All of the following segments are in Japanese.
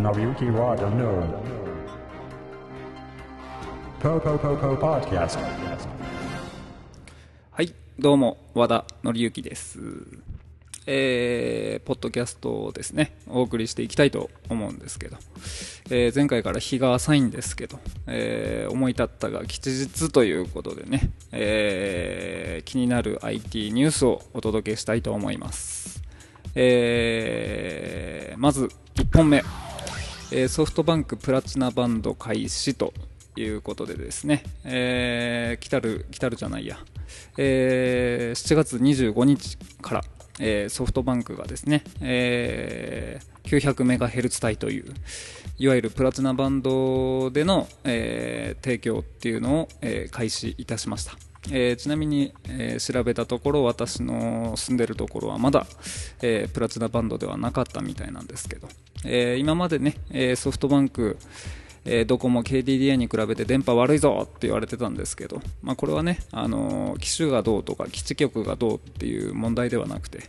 Nariyuki Wada no. Po Po Po Po Podcast. はい、どうも、和田紀之です。えー、ポッドキャストをですね、お送りしていきたいと思うんですけど、えー前回から日が浅いんですけど、えー思い立ったが吉日ということでね、えー気になる IT ニュースをお届けしたいと思います。えーまず1本目、えソフトバンクプラチナバンド開始ということでですね、えー来たる、来たるじゃないや、えー7月25日から、えーソフトバンクがですね、えー 900MHz 帯という、いわゆるプラチナバンドでの、え提供っていうのを、え開始いたしました。えーちなみに、えー調べたところ私の住んでるところはまだ、えープラチナバンドではなかったみたいなんですけど、え今までね、えソフトバンク、えードコモ KDDI に比べて電波悪いぞって言われてたんですけど、まあ、これはね、あの機種がどうとか基地局がどうっていう問題ではなくて、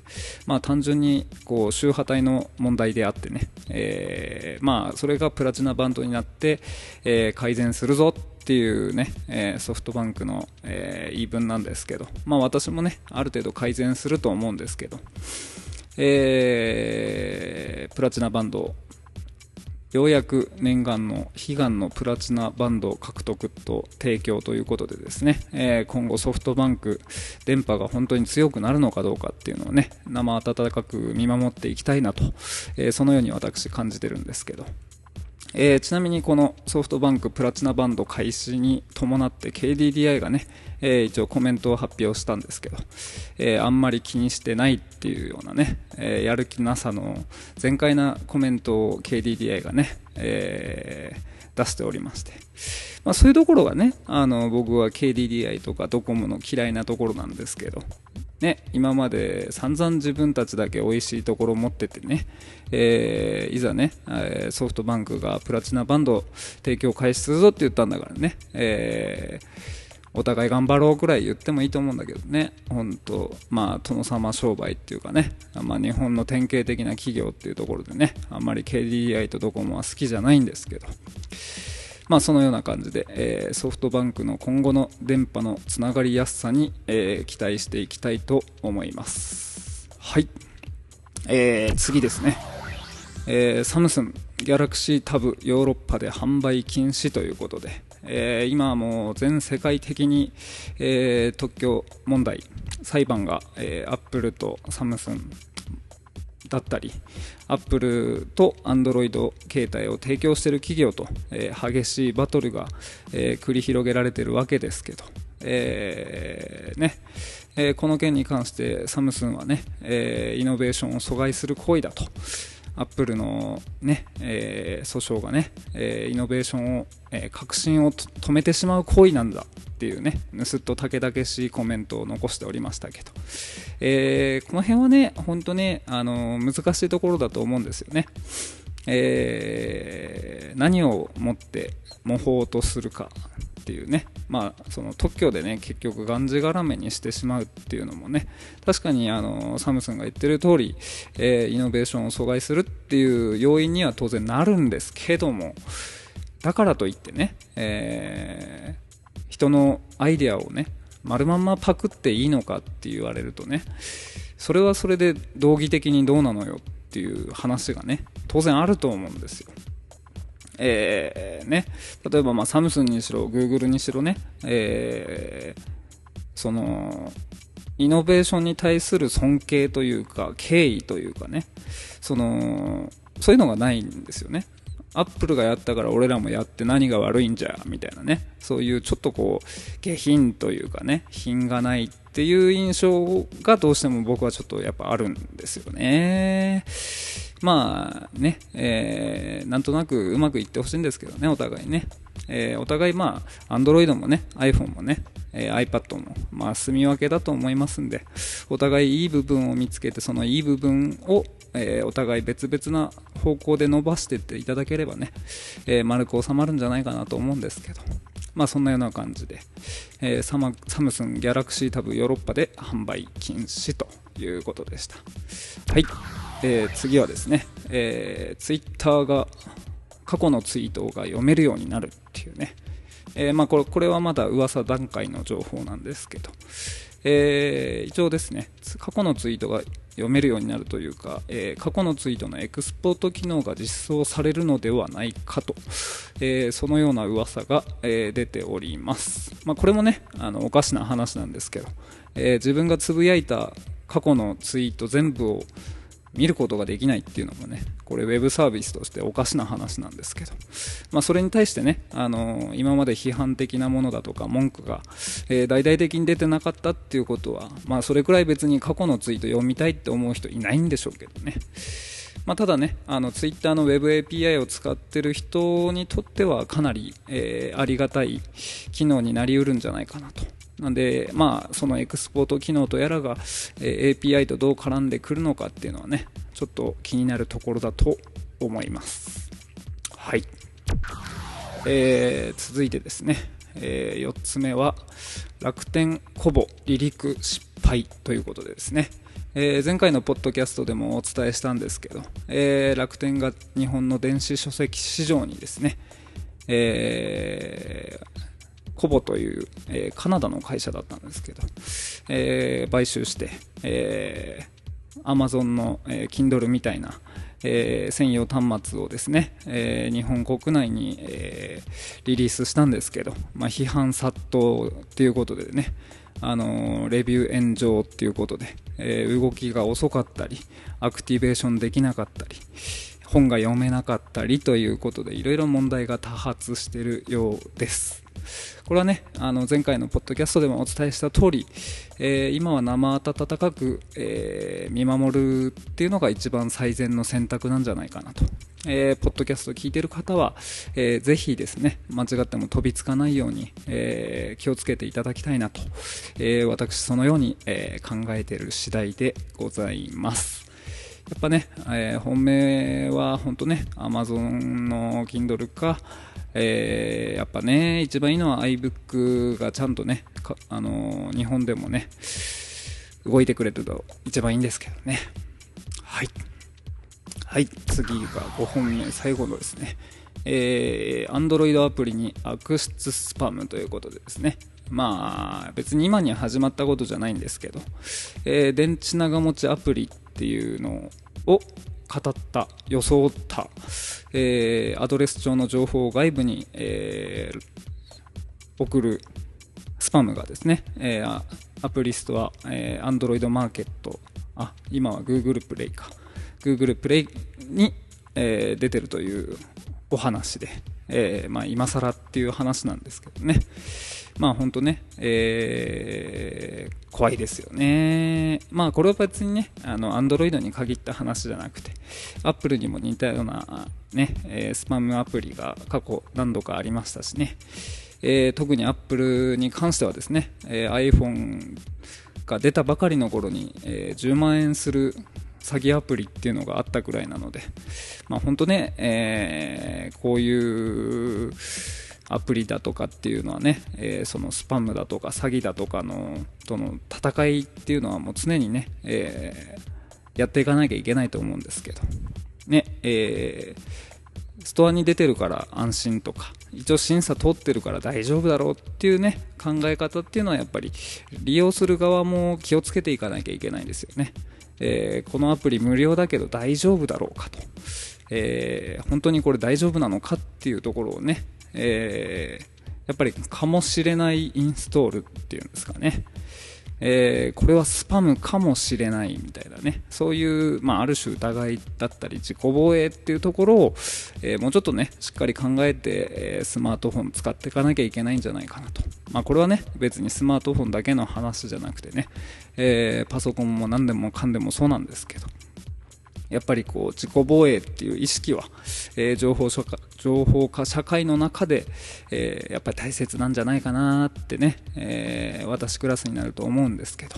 まあ、単純にこう周波帯の問題であってね、えまあ、それがプラチナバンドになって、え改善するぞっっていうね、えーソフトバンクの、えー言い分なんですけど、まあ、私もねある程度改善すると思うんですけど、えープラチナバンドようやく念願の悲願のプラチナバンド獲得と提供ということでですね、えー今後ソフトバンク電波が本当に強くなるのかどうかっていうのをね生温かく見守っていきたいなと、えーそのように私感じてるんですけど。えーちなみにこのソフトバンクプラチナバンド開始に伴って KDDI がね、えー一応コメントを発表したんですけど、えーあんまり気にしてないっていうようなね、えやる気なさの全開なコメントを KDDI がね、え出しておりまして、まあ、そういうところがねあの僕は KDDI とかドコモの嫌いなところなんですけどね、今まで散々自分たちだけ美味しいところを持っててね、えーいざね、えソフトバンクがプラチナバンド提供開始するぞって言ったんだからね、えーお互い頑張ろうくらい言ってもいいと思うんだけどね、本当、まあ、殿様商売っていうかね、まあ、日本の典型的な企業っていうところでね、あんまり KDDI とドコモは好きじゃないんですけど、まあ、そのような感じで、えーソフトバンクの今後の電波のつながりやすさに、えー期待していきたいと思います。はい。えー次ですね。えーサムスンギャラクシータブヨーロッパで販売禁止ということで、えー今はもう全世界的に、えー特許問題裁判が、えーアップルとサムスンだったり、アップルとアンドロイド携帯を提供している企業と、えー激しいバトルが、えー繰り広げられているわけですけど、えーねえーこの件に関してサムスンはね、えーイノベーションを阻害する行為だと。アップルの、ねえー訴訟がね、えーイノベーションを、えー革新を止めてしまう行為なんだっていうね、盗っ人たけだけしいコメントを残しておりましたけど、えーこの辺はね、本当ね、あの難しいところだと思うんですよね。えー何をもって模倣とするかっていうね、まあ、その特許でね結局がんじがらめにしてしまうっていうのもね。確かにあのサムスンが言ってる通り、えーイノベーションを阻害するっていう要因には当然なるんですけども。だからといってね、えー人のアイデアをね丸まんまパクっていいのかって言われるとねそれはそれで道義的にどうなのよっていう話がね当然あると思うんですよ。えーね、例えば、まあ、サムスンにしろ、グーグルにしろね、えーその、イノベーションに対する尊敬というか、敬意というかね、その、そういうのがないんですよね。アップルがやったから俺らもやって何が悪いんじゃ、みたいなね。そういうちょっとこう、下品というかね、品がないっていう印象がどうしても僕はちょっとやっぱあるんですよね。まあね、えーなんとなくうまくいってほしいんですけどね、お互いね。えーお互いまあ、Android もね、iPhone もね、えー iPad も、まあ、住み分けだと思いますんで、お互いいい部分を見つけて、そのいい部分を、えーお互い別々な方向で伸ばしていっていただければね、えー丸く収まるんじゃないかなと思うんですけど、まあそんなような感じで、えーサマサムスンギャラクシータブヨーロッパで販売禁止ということでした。はい。えー次はですね、えー、ツイッターが過去のツイートが読めるようになるっていうね、えー、まあこれこれはまだ噂段階の情報なんですけど、えー、一応ですね過去のツイートが読めるようになるというか、えー、過去のツイートのエクスポート機能が実装されるのではないかと、えー、そのような噂が、えー、出ております、まあ、これもねあのおかしな話なんですけど、え自分がつぶやいた過去のツイート全部を見ることができないっていうのもね、これウェブサービスとしておかしな話なんですけど、まあ、それに対してね、あの、今まで批判的なものだとか文句が、えー、大々的に出てなかったっていうことは、まあ、それくらい別に過去のツイート読みたいって思う人いないんでしょうけどね。まあ、ただね、あのツイッターの Web API を使ってる人にとってはかなり、えー、ありがたい機能になりうるんじゃないかなとなんで、まあ、そのエクスポート機能とやらが、え、API とどう絡んでくるのかっていうのはね、ちょっと気になるところだと思います。はい。えー、続いてですね、えー、4つ目は、楽天コボ離陸失敗ということでですね、えー、前回のポッドキャストでもお伝えしたんですけど、えー、楽天が日本の電子書籍市場にですね、えー、コボという、えー、カナダの会社だったんですけど、えー、買収して、えー、Amazon の、えー、Kindle みたいな、えー、専用端末をですね、えー、日本国内に、えー、リリースしたんですけど、まあ、批判殺到っていうことでね、あの、レビュー炎上っていうことで、えー、動きが遅かったり、アクティベーションできなかったり、本が読めなかったりということで、いろいろ問題が多発しているようです。これはね、あの前回のポッドキャストでもお伝えした通り、えー、今は生温かく、えー、見守るっていうのが一番最善の選択なんじゃないかなと。えー、ポッドキャストを聞いている方は、えー、ぜひですね、間違っても飛びつかないように、えー、気をつけていただきたいなと、え私そのように、え考えている次第でございます。やっぱね、え本命は本当ね、Amazon の Kindle か、えー、やっぱね、一番いいのは iBook がちゃんとね、あのー、日本でもね、動いてくれると一番いいんですけどね。はい。はい、次が5本目、最後のですね。えー、Android アプリに悪質スパムということでですね。まあ、別に今には始まったことじゃないんですけど、えー、電池長持ちアプリっていうのを語った、装った、えー、アドレス帳の情報を外部に、えー、送るスパムがですね、えー、アプリストア、えー、Android マーケット、あ、今は Google プレイか。Google プレイに、えー、出てるというお話で、えー、まあ今更っていう話なんですけどね。まあ本当ね、えー、怖いですよね。まあこれは別にね、あの、Android に限った話じゃなくて、Apple にも似たようなね、え、スパムアプリが過去何度かありましたしね。えー、特に Apple に関してはですね、え、iPhone が出たばかりの頃に、え、10万円する詐欺アプリっていうのがあったくらいなので、まあ本当ね、え、こういう、アプリだとかっていうのはね、えー、そのスパムだとか詐欺だとかのとの戦いっていうのはもう常にね、えー、やっていかなきゃいけないと思うんですけど、ね、えー、ストアに出てるから安心とか、一応審査通ってるから大丈夫だろうっていうね、考え方っていうのはやっぱり利用する側も気をつけていかなきゃいけないんですよね。え、このアプリ無料だけど大丈夫だろうかと。えー、本当にこれ大丈夫なのかっていうところをね、えー、やっぱりかもしれないインストールっていうんですかね。えー、これはスパムかもしれないみたいなね、そういう、まあ、ある種疑いだったり、自己防衛っていうところを、えー、もうちょっとね、しっかり考えて、えー、スマートフォン使っていかなきゃいけないんじゃないかなと。まあ、これはね、別にスマートフォンだけの話じゃなくてね、えパソコンも何でもかんでもそうなんですけど、やっぱりこう自己防衛っていう意識は、えー、情報社情報化社会の中で、えー、やっぱり大切なんじゃないかなってね、えー、私クラスになると思うんですけど。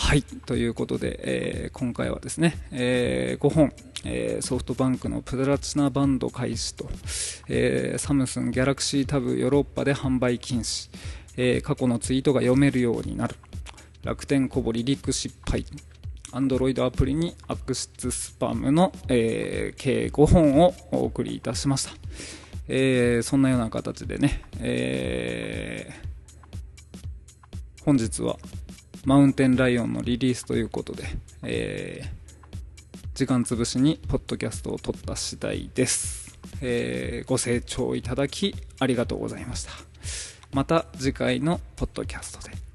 はい。ということで、えー、今回はですね、えー、5本、えー、ソフトバンクのプラチナバンド開始と、えサムスンギャラクシータブヨーロッパで販売禁止、え過去のツイートが読めるようになる、楽天こぼりリック失敗、Android アプリに悪質スパムの、えー、計5本をお送りいたしました。えー、そんなような形でね、えー、本日はマウンテンライオンのリリースということで、えー、時間つぶしにポッドキャストを撮った次第です。えー、ご清聴いただきありがとうございました。また次回のポッドキャストで。